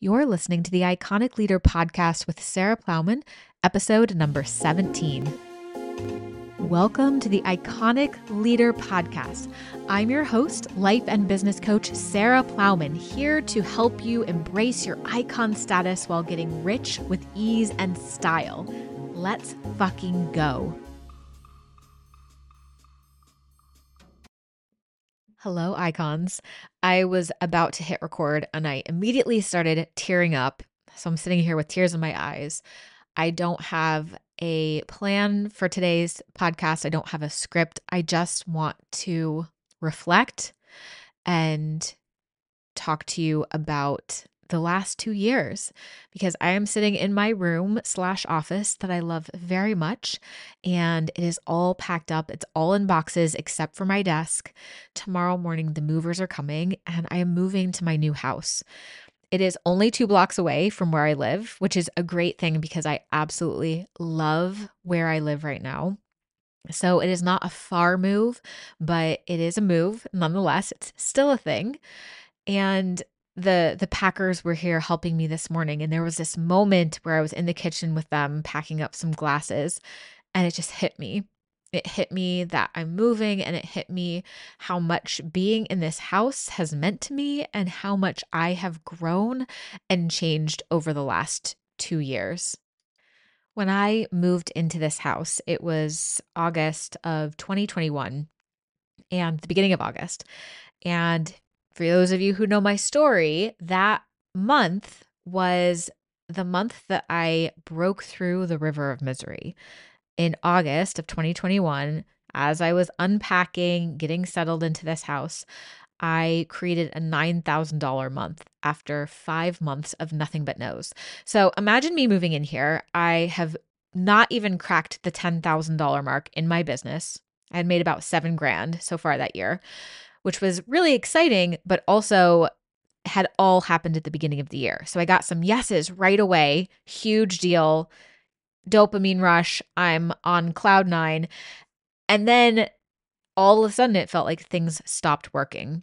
You're listening to the Iconic Leader podcast with Sarah Plowman, episode number 17. Welcome to the Iconic Leader podcast. I'm your host, life and business coach Sarah Plowman, here to help you embrace your icon status while getting rich with ease and style. Let's fucking go. Hello, icons. I was about to hit record and I immediately started tearing up. So I'm sitting here with tears in my eyes. I don't have a plan for today's podcast. I don't have a script. I just want to reflect and talk to you about the last two years because I am sitting in my room slash office that I love very much. And it is all packed up. It's all in boxes except for my desk. Tomorrow morning, the movers are coming and I am moving to my new house. It is only two blocks away from where I live, which is a great thing because I absolutely love where I live right now. So it is not a far move, but it is a move nonetheless. It's still a thing. And the the packers were here helping me this morning and there was this moment where I was in the kitchen with them packing up some glasses and it just hit me. It hit me that I'm moving and it hit me how much being in this house has meant to me and how much I have grown and changed over the last 2 years. When I moved into this house, it was August of 2021 and the beginning of August. And for those of you who know my story, that month was the month that I broke through the river of misery. In August of 2021, as I was unpacking, getting settled into this house, I created a $9,000 month after five months of nothing but no's. So imagine me moving in here. I have not even cracked the $10,000 mark in my business. I had made about seven grand so far that year which was really exciting, but also had all happened at the beginning of the year. So I got some yeses right away. Huge deal. Dopamine rush. I'm on cloud nine. And then all of a sudden it felt like things stopped working.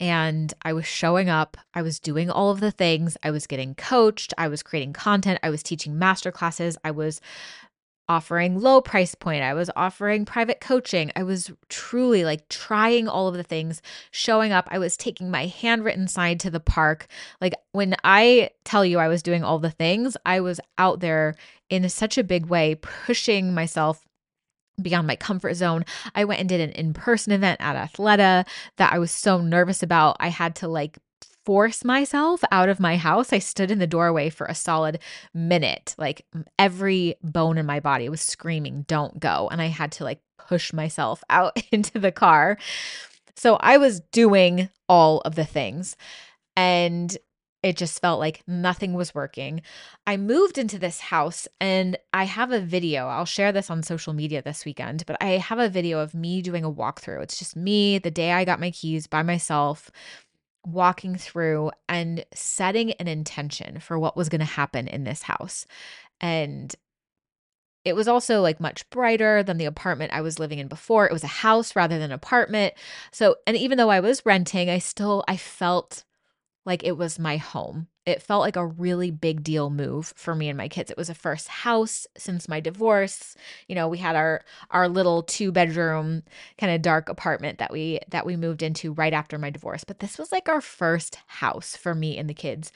And I was showing up. I was doing all of the things. I was getting coached. I was creating content. I was teaching master classes. I was offering low price point. I was offering private coaching. I was truly like trying all of the things, showing up. I was taking my handwritten sign to the park. Like when I tell you I was doing all the things, I was out there in such a big way, pushing myself beyond my comfort zone. I went and did an in person event at Athleta that I was so nervous about. I had to like force myself out of my house. I stood in the doorway for a solid minute. Like every bone in my body was screaming, don't go. And I had to like push myself out into the car. So I was doing all of the things. And it just felt like nothing was working. I moved into this house and I have a video. I'll share this on social media this weekend, but I have a video of me doing a walkthrough. It's just me the day I got my keys by myself walking through and setting an intention for what was going to happen in this house. And it was also like much brighter than the apartment I was living in before. It was a house rather than an apartment. So, and even though I was renting, I still I felt like it was my home. It felt like a really big deal move for me and my kids. It was a first house since my divorce. You know, we had our our little two bedroom kind of dark apartment that we that we moved into right after my divorce, but this was like our first house for me and the kids.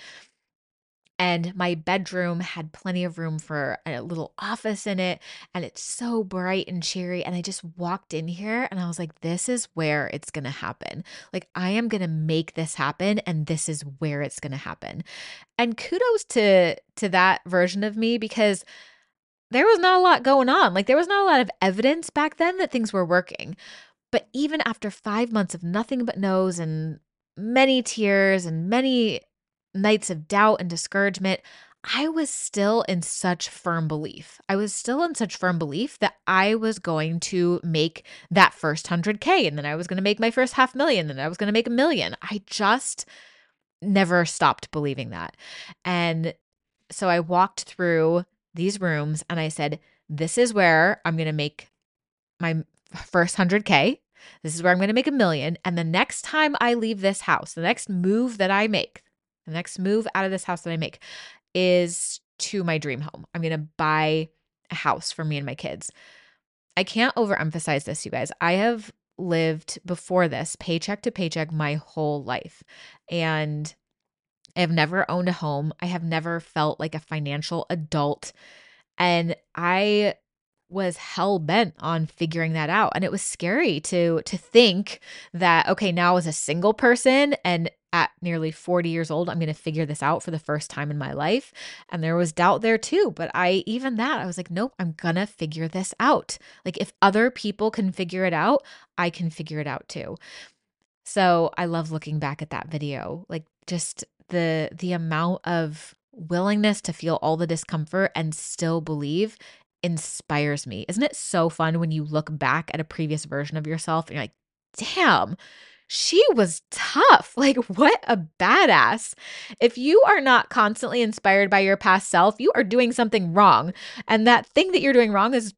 And my bedroom had plenty of room for a little office in it. And it's so bright and cheery. And I just walked in here and I was like, this is where it's going to happen. Like, I am going to make this happen. And this is where it's going to happen. And kudos to, to that version of me because there was not a lot going on. Like, there was not a lot of evidence back then that things were working. But even after five months of nothing but no's and many tears and many nights of doubt and discouragement, I was still in such firm belief. I was still in such firm belief that I was going to make that first 100K and then I was going to make my first half million and then I was going to make a million. I just never stopped believing that. And so I walked through these rooms and I said, This is where I'm going to make my first 100K. This is where I'm going to make a million. And the next time I leave this house, the next move that I make, the next move out of this house that I make is to my dream home. I'm going to buy a house for me and my kids. I can't overemphasize this, you guys. I have lived before this paycheck to paycheck my whole life. And I have never owned a home. I have never felt like a financial adult. And I was hell bent on figuring that out and it was scary to to think that okay now as a single person and at nearly 40 years old I'm going to figure this out for the first time in my life. And there was doubt there too but I even that I was like nope I'm going to figure this out. Like if other people can figure it out I can figure it out too. So I love looking back at that video. Like just the the amount of willingness to feel all the discomfort and still believe inspires me. Isn't it so fun when you look back at a previous version of yourself and you're like, damn, she was tough. Like, what a badass. If you are not constantly inspired by your past self, you are doing something wrong. And that thing that you're doing wrong is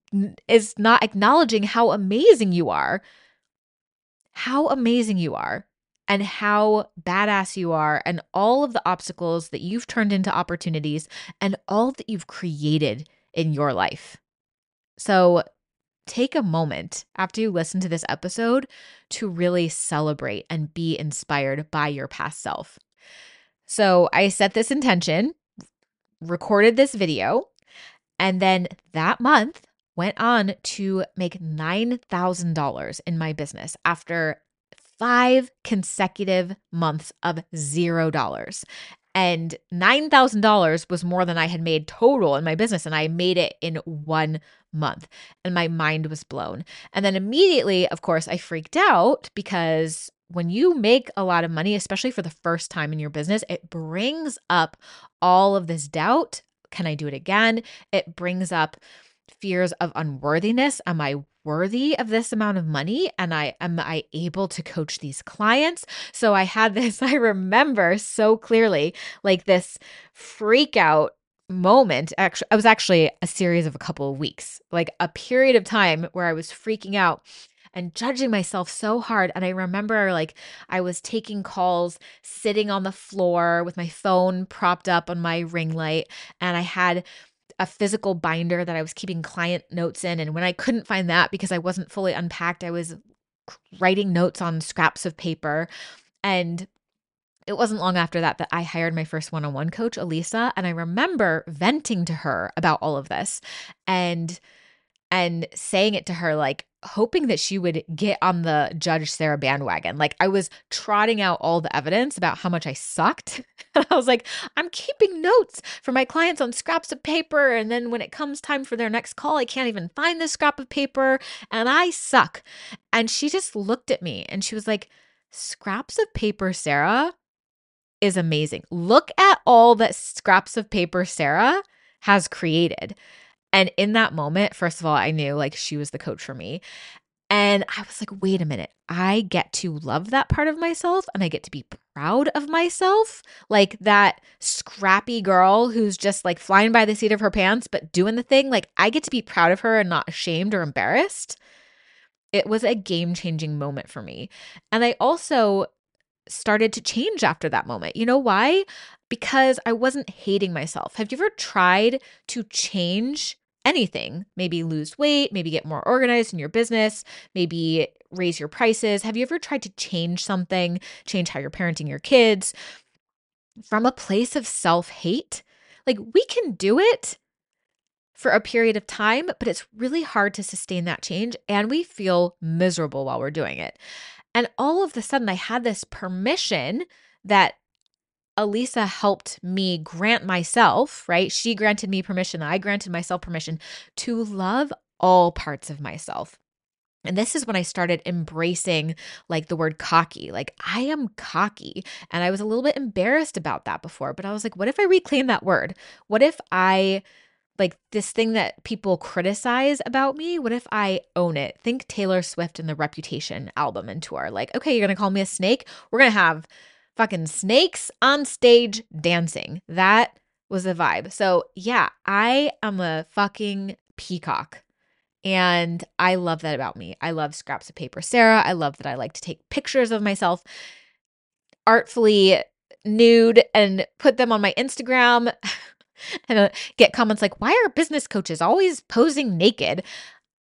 is not acknowledging how amazing you are. How amazing you are and how badass you are and all of the obstacles that you've turned into opportunities and all that you've created in your life. So take a moment after you listen to this episode to really celebrate and be inspired by your past self. So I set this intention, recorded this video, and then that month went on to make $9,000 in my business after five consecutive months of zero dollars. And $9,000 was more than I had made total in my business. And I made it in one month. And my mind was blown. And then immediately, of course, I freaked out because when you make a lot of money, especially for the first time in your business, it brings up all of this doubt. Can I do it again? It brings up fears of unworthiness. Am I worthy of this amount of money and I am I able to coach these clients? So I had this I remember so clearly like this freak out moment actually I was actually a series of a couple of weeks like a period of time where I was freaking out and judging myself so hard and I remember like I was taking calls sitting on the floor with my phone propped up on my ring light and I had a physical binder that I was keeping client notes in. And when I couldn't find that because I wasn't fully unpacked, I was writing notes on scraps of paper. And it wasn't long after that that I hired my first one on one coach, Elisa. And I remember venting to her about all of this and and saying it to her like hoping that she would get on the Judge Sarah bandwagon. Like I was trotting out all the evidence about how much I sucked. I was like, I'm keeping notes for my clients on scraps of paper. And then when it comes time for their next call, I can't even find this scrap of paper and I suck. And she just looked at me and she was like, Scraps of paper, Sarah, is amazing. Look at all that scraps of paper Sarah has created. And in that moment, first of all, I knew like she was the coach for me. And I was like, wait a minute, I get to love that part of myself and I get to be proud of myself. Like that scrappy girl who's just like flying by the seat of her pants, but doing the thing. Like I get to be proud of her and not ashamed or embarrassed. It was a game changing moment for me. And I also started to change after that moment. You know why? Because I wasn't hating myself. Have you ever tried to change anything, maybe lose weight, maybe get more organized in your business, maybe raise your prices. Have you ever tried to change something, change how you're parenting your kids from a place of self hate? Like we can do it for a period of time, but it's really hard to sustain that change and we feel miserable while we're doing it. And all of a sudden, I had this permission that Elisa helped me grant myself, right? She granted me permission. I granted myself permission to love all parts of myself. And this is when I started embracing like the word cocky. Like, I am cocky. And I was a little bit embarrassed about that before, but I was like, what if I reclaim that word? What if I like this thing that people criticize about me, what if I own it? Think Taylor Swift and the Reputation album and tour. Like, okay, you're going to call me a snake? We're going to have fucking snakes on stage dancing. That was the vibe. So, yeah, I am a fucking peacock. And I love that about me. I love scraps of paper, Sarah. I love that I like to take pictures of myself, artfully nude and put them on my Instagram and uh, get comments like, why are business coaches always posing naked?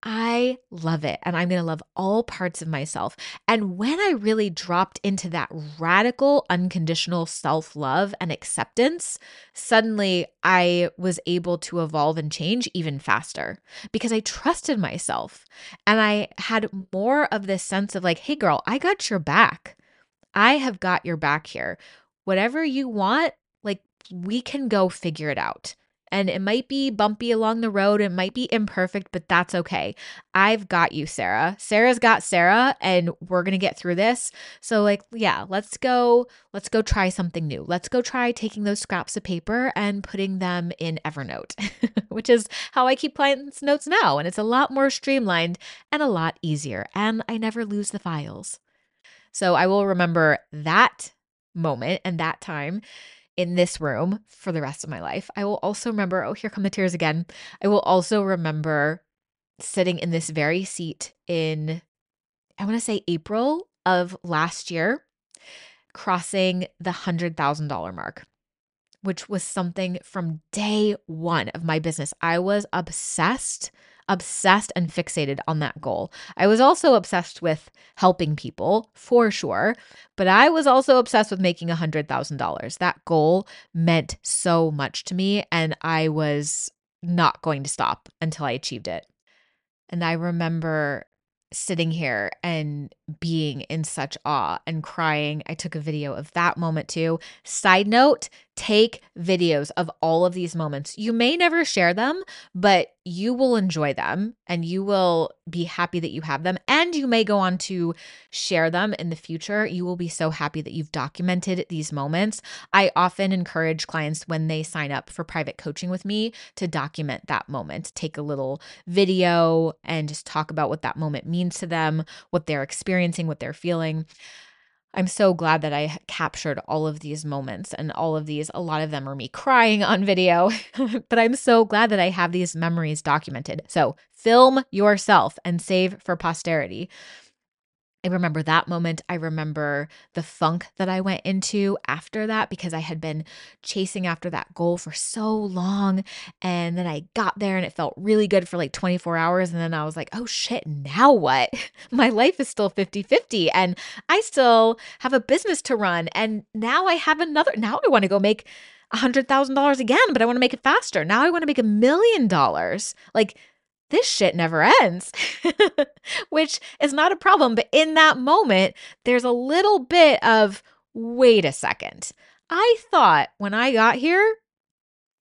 I love it. And I'm going to love all parts of myself. And when I really dropped into that radical, unconditional self love and acceptance, suddenly I was able to evolve and change even faster because I trusted myself. And I had more of this sense of like, hey, girl, I got your back. I have got your back here. Whatever you want, like, we can go figure it out. And it might be bumpy along the road. It might be imperfect, but that's okay. I've got you, Sarah. Sarah's got Sarah, and we're going to get through this. So, like, yeah, let's go. Let's go try something new. Let's go try taking those scraps of paper and putting them in Evernote, which is how I keep clients' notes now. And it's a lot more streamlined and a lot easier. And I never lose the files. So, I will remember that moment and that time in this room for the rest of my life. I will also remember, oh, here come the tears again. I will also remember sitting in this very seat in, I want to say April of last year, crossing the $100,000 mark, which was something from day one of my business. I was obsessed obsessed and fixated on that goal. I was also obsessed with helping people for sure, but I was also obsessed with making $100,000. That goal meant so much to me, and I was not going to stop until I achieved it. And I remember sitting here and being in such awe and crying. I took a video of that moment too. Side note, take videos of all of these moments. You may never share them, but you will enjoy them and you will be happy that you have them. And you may go on to share them in the future. You will be so happy that you've documented these moments. I often encourage clients when they sign up for private coaching with me to document that moment, take a little video and just talk about what that moment means to them, what they're experiencing, what they're feeling. I'm so glad that I captured all of these moments and all of these. A lot of them are me crying on video, but I'm so glad that I have these memories documented. So film yourself and save for posterity. I remember that moment. I remember the funk that I went into after that because I had been chasing after that goal for so long. And then I got there and it felt really good for like 24 hours. And then I was like, oh shit, now what? My life is still 50 50 and I still have a business to run. And now I have another, now I want to go make $100,000 again, but I want to make it faster. Now I want to make a million dollars. Like, this shit never ends, which is not a problem. But in that moment, there's a little bit of, wait a second. I thought when I got here,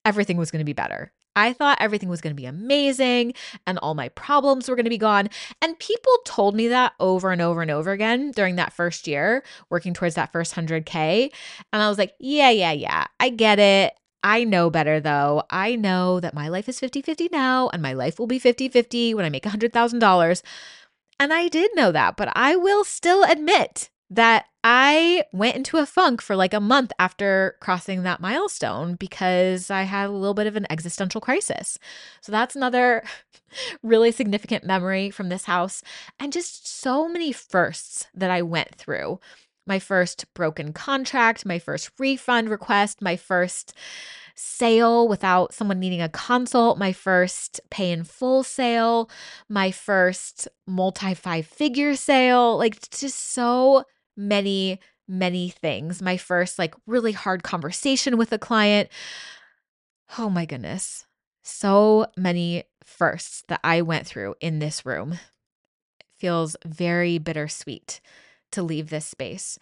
everything was going to be better. I thought everything was going to be amazing and all my problems were going to be gone. And people told me that over and over and over again during that first year, working towards that first 100K. And I was like, yeah, yeah, yeah, I get it. I know better though. I know that my life is 50 50 now and my life will be 50 50 when I make $100,000. And I did know that, but I will still admit that I went into a funk for like a month after crossing that milestone because I had a little bit of an existential crisis. So that's another really significant memory from this house and just so many firsts that I went through my first broken contract, my first refund request, my first sale without someone needing a consult, my first pay in full sale, my first multi five figure sale, like just so many, many things. My first like really hard conversation with a client. Oh my goodness. So many firsts that I went through in this room. It feels very bittersweet to leave this space.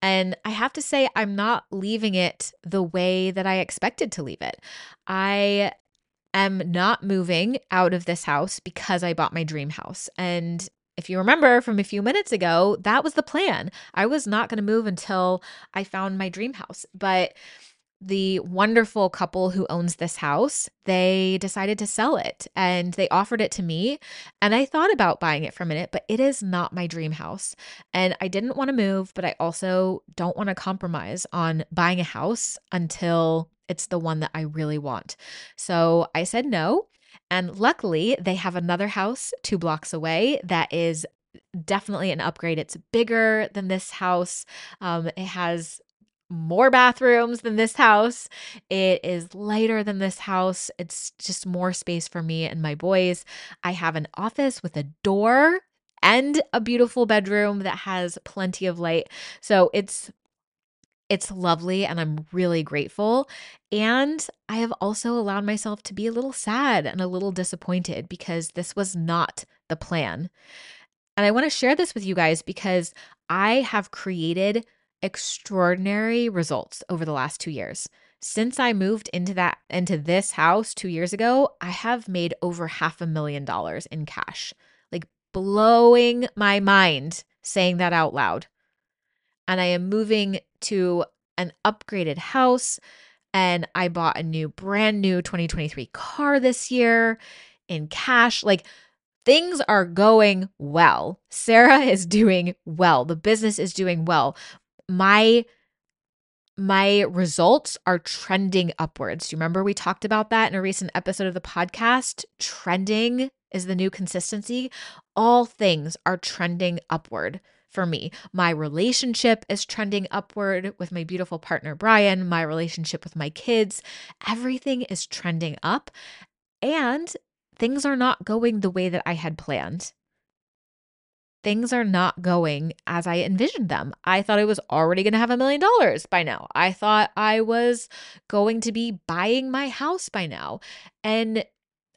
And I have to say, I'm not leaving it the way that I expected to leave it. I am not moving out of this house because I bought my dream house. And if you remember from a few minutes ago, that was the plan. I was not going to move until I found my dream house. But the wonderful couple who owns this house, they decided to sell it and they offered it to me. And I thought about buying it for a minute, but it is not my dream house. And I didn't want to move, but I also don't want to compromise on buying a house until it's the one that I really want. So I said no. And luckily, they have another house two blocks away that is definitely an upgrade. It's bigger than this house. Um, it has more bathrooms than this house. It is lighter than this house. It's just more space for me and my boys. I have an office with a door and a beautiful bedroom that has plenty of light. So it's it's lovely and I'm really grateful. And I have also allowed myself to be a little sad and a little disappointed because this was not the plan. And I want to share this with you guys because I have created extraordinary results over the last 2 years. Since I moved into that into this house 2 years ago, I have made over half a million dollars in cash. Like blowing my mind saying that out loud. And I am moving to an upgraded house and I bought a new brand new 2023 car this year in cash. Like things are going well. Sarah is doing well. The business is doing well my my results are trending upwards. Do you remember we talked about that in a recent episode of the podcast? Trending is the new consistency. All things are trending upward for me. My relationship is trending upward with my beautiful partner, Brian. My relationship with my kids, everything is trending up. And things are not going the way that I had planned things are not going as I envisioned them. I thought I was already going to have a million dollars by now. I thought I was going to be buying my house by now. And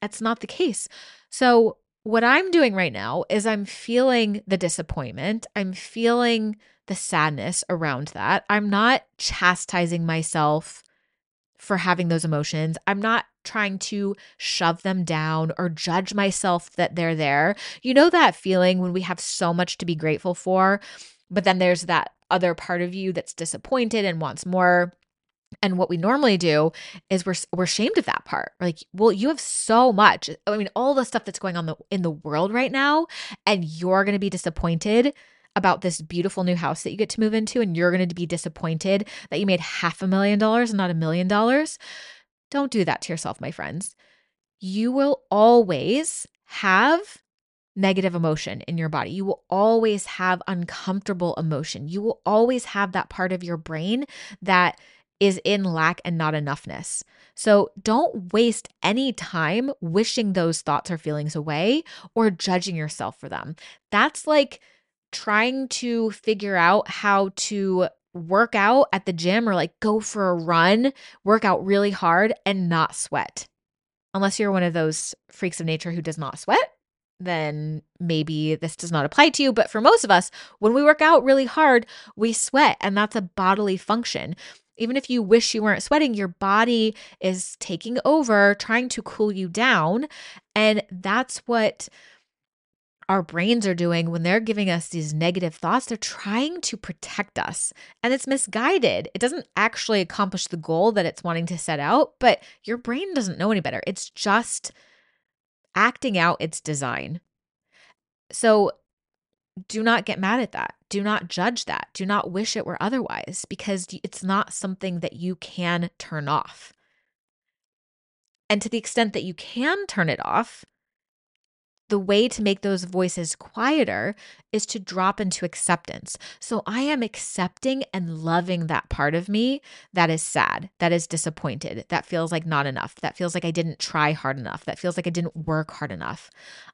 that's not the case. So, what I'm doing right now is I'm feeling the disappointment. I'm feeling the sadness around that. I'm not chastising myself for having those emotions. I'm not trying to shove them down or judge myself that they're there. You know that feeling when we have so much to be grateful for, but then there's that other part of you that's disappointed and wants more. And what we normally do is we're we're ashamed of that part. We're like, well, you have so much. I mean, all the stuff that's going on the, in the world right now, and you're going to be disappointed about this beautiful new house that you get to move into, and you're going to be disappointed that you made half a million dollars and not a million dollars. Don't do that to yourself, my friends. You will always have negative emotion in your body. You will always have uncomfortable emotion. You will always have that part of your brain that is in lack and not enoughness. So don't waste any time wishing those thoughts or feelings away or judging yourself for them. That's like trying to figure out how to work out at the gym or like go for a run, work out really hard and not sweat. Unless you're one of those freaks of nature who does not sweat, then maybe this does not apply to you. But for most of us, when we work out really hard, we sweat, and that's a bodily function. Even if you wish you weren't sweating, your body is taking over, trying to cool you down. And that's what our brains are doing when they're giving us these negative thoughts, they're trying to protect us. And it's misguided. It doesn't actually accomplish the goal that it's wanting to set out, but your brain doesn't know any better. It's just acting out its design. So do not get mad at that. Do not judge that. Do not wish it were otherwise because it's not something that you can turn off. And to the extent that you can turn it off, the way to make those voices quieter is to drop into acceptance. So I am accepting and loving that part of me that is sad, that is disappointed, that feels like not enough, that feels like I didn't try hard enough, that feels like I didn't work hard enough.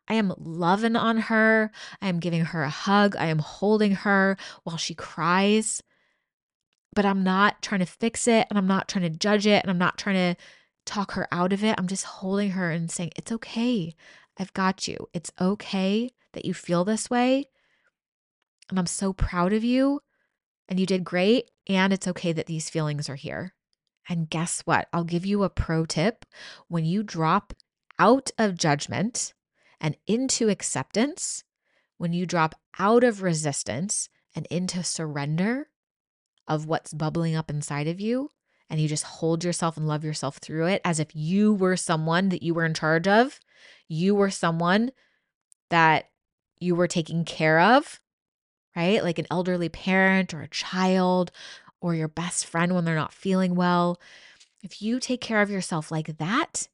I am loving on her. I am giving her a hug. I am holding her while she cries. But I'm not trying to fix it and I'm not trying to judge it and I'm not trying to talk her out of it. I'm just holding her and saying, It's okay. I've got you. It's okay that you feel this way. And I'm so proud of you. And you did great. And it's okay that these feelings are here. And guess what? I'll give you a pro tip. When you drop out of judgment and into acceptance, when you drop out of resistance and into surrender of what's bubbling up inside of you, and you just hold yourself and love yourself through it as if you were someone that you were in charge of, you were someone that you were taking care of, right? Like an elderly parent or a child or your best friend when they're not feeling well. If you take care of yourself like that,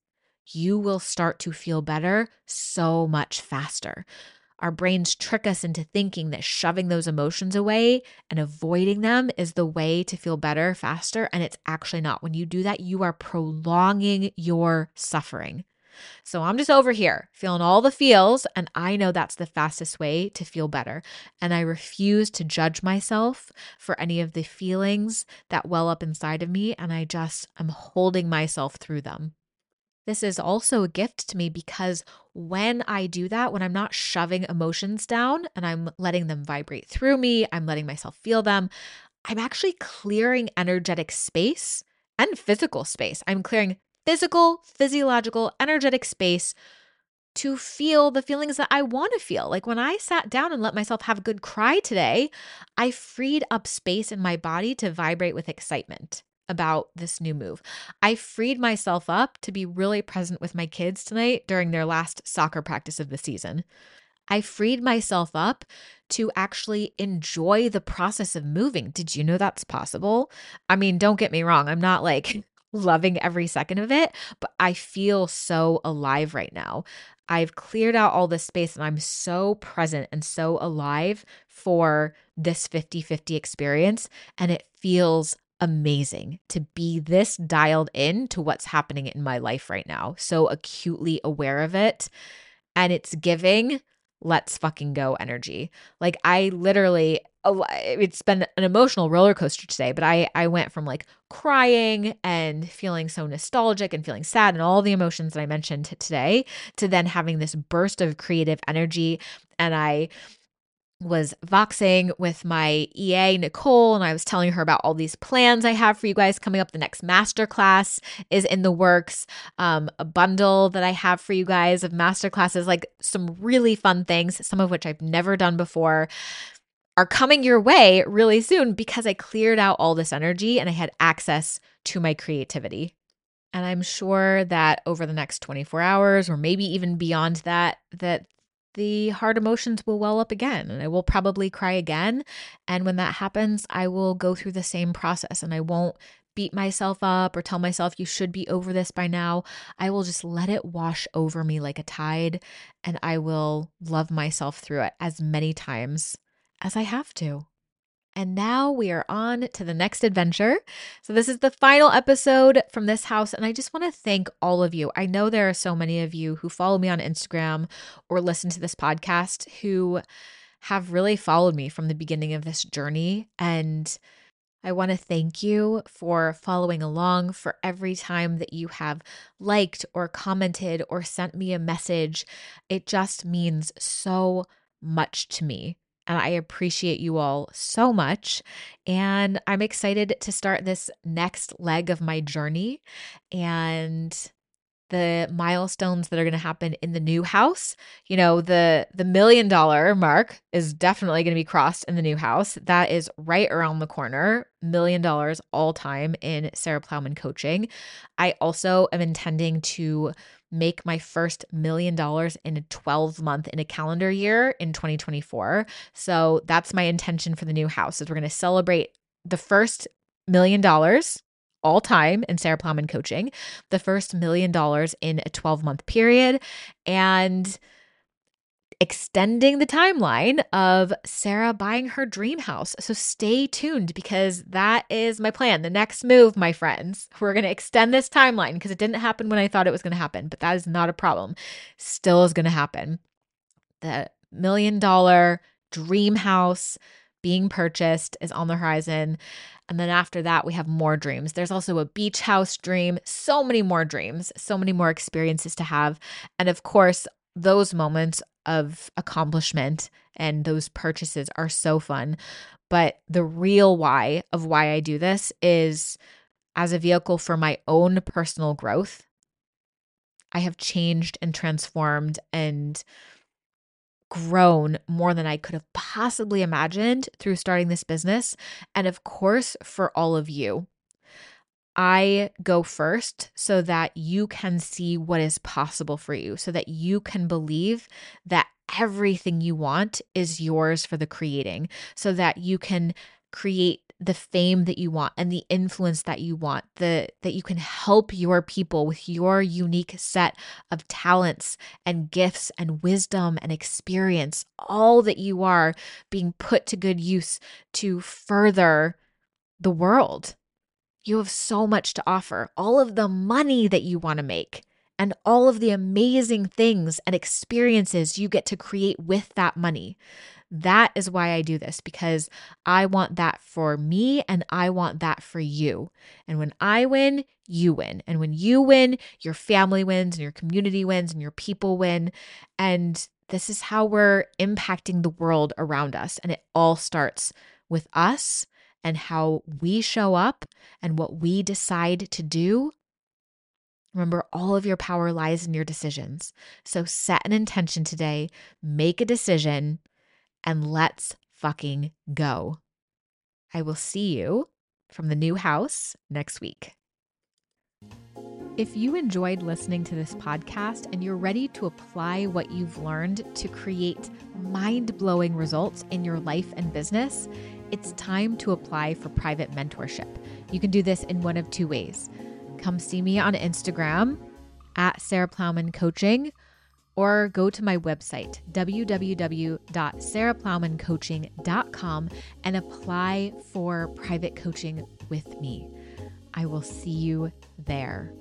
you will start to feel better so much faster. Our brains trick us into thinking that shoving those emotions away and avoiding them is the way to feel better faster. And it's actually not. When you do that, you are prolonging your suffering. So I'm just over here feeling all the feels, and I know that's the fastest way to feel better. And I refuse to judge myself for any of the feelings that well up inside of me, and I just am holding myself through them. This is also a gift to me because when I do that, when I'm not shoving emotions down and I'm letting them vibrate through me, I'm letting myself feel them, I'm actually clearing energetic space and physical space. I'm clearing physical, physiological, energetic space to feel the feelings that I want to feel. Like when I sat down and let myself have a good cry today, I freed up space in my body to vibrate with excitement about this new move. I freed myself up to be really present with my kids tonight during their last soccer practice of the season. I freed myself up to actually enjoy the process of moving. Did you know that's possible? I mean, don't get me wrong, I'm not like loving every second of it, but I feel so alive right now. I've cleared out all this space and I'm so present and so alive for this 50 50 experience. And it feels amazing to be this dialed in to what's happening in my life right now, so acutely aware of it. And it's giving, let's fucking go energy. Like, I literally, it's been an emotional roller coaster today, but I, I went from like crying and feeling so nostalgic and feeling sad and all the emotions that I mentioned today to then having this burst of creative energy. And I, was voxing with my EA, Nicole, and I was telling her about all these plans I have for you guys coming up. The next masterclass is in the works. Um, a bundle that I have for you guys of masterclasses, like some really fun things, some of which I've never done before, are coming your way really soon because I cleared out all this energy and I had access to my creativity. And I'm sure that over the next 24 hours or maybe even beyond that, that the hard emotions will well up again and I will probably cry again. And when that happens, I will go through the same process and I won't beat myself up or tell myself you should be over this by now. I will just let it wash over me like a tide and I will love myself through it as many times as I have to. And now we are on to the next adventure. So, this is the final episode from this house. And I just want to thank all of you. I know there are so many of you who follow me on Instagram or listen to this podcast who have really followed me from the beginning of this journey. And I want to thank you for following along, for every time that you have liked or commented or sent me a message. It just means so much to me. And I appreciate you all so much. And I'm excited to start this next leg of my journey and the milestones that are going to happen in the new house. You know, the the million dollar mark is definitely going to be crossed in the new house. That is right around the corner. Million dollars all time in Sarah Plowman coaching. I also am intending to make my first million dollars in a 12 month in a calendar year in 2024. So that's my intention for the new house is we're going to celebrate the first million dollars all time in Sarah Plowman coaching, the first million dollars in a 12 month period and extending the timeline of Sarah buying her dream house. So stay tuned because that is my plan. The next move, my friends, we're going to extend this timeline because it didn't happen when I thought it was going to happen, but that is not a problem. Still is going to happen. The million dollar dream house being purchased is on the horizon. And then after that, we have more dreams. There's also a beach house dream, so many more dreams, so many more experiences to have. And of course, those moments of accomplishment and those purchases are so fun. But the real why of why I do this is as a vehicle for my own personal growth. I have changed and transformed and grown more than I could have possibly imagined through starting this business. And of course, for all of you. I go first so that you can see what is possible for you, so that you can believe that everything you want is yours for the creating, so that you can create the fame that you want and the influence that you want the that you can help your people with your unique set of talents and gifts and wisdom and experience all that you are being put to good use to further the world you have so much to offer all of the money that you want to make and all of the amazing things and experiences you get to create with that money that is why I do this because I want that for me and I want that for you. And when I win, you win. And when you win, your family wins and your community wins and your people win. And this is how we're impacting the world around us. And it all starts with us and how we show up and what we decide to do Remember, all of your power lies in your decisions. So set an intention today, make a decision, and let's fucking go. I will see you from the new house next week. If you enjoyed listening to this podcast and you're ready to apply what you've learned to create mind blowing results in your life and business, it's time to apply for private mentorship. You can do this in one of two ways. Come see me on Instagram at Sarah Plowman Coaching or go to my website, www.sarahplowmancoaching.com, and apply for private coaching with me. I will see you there.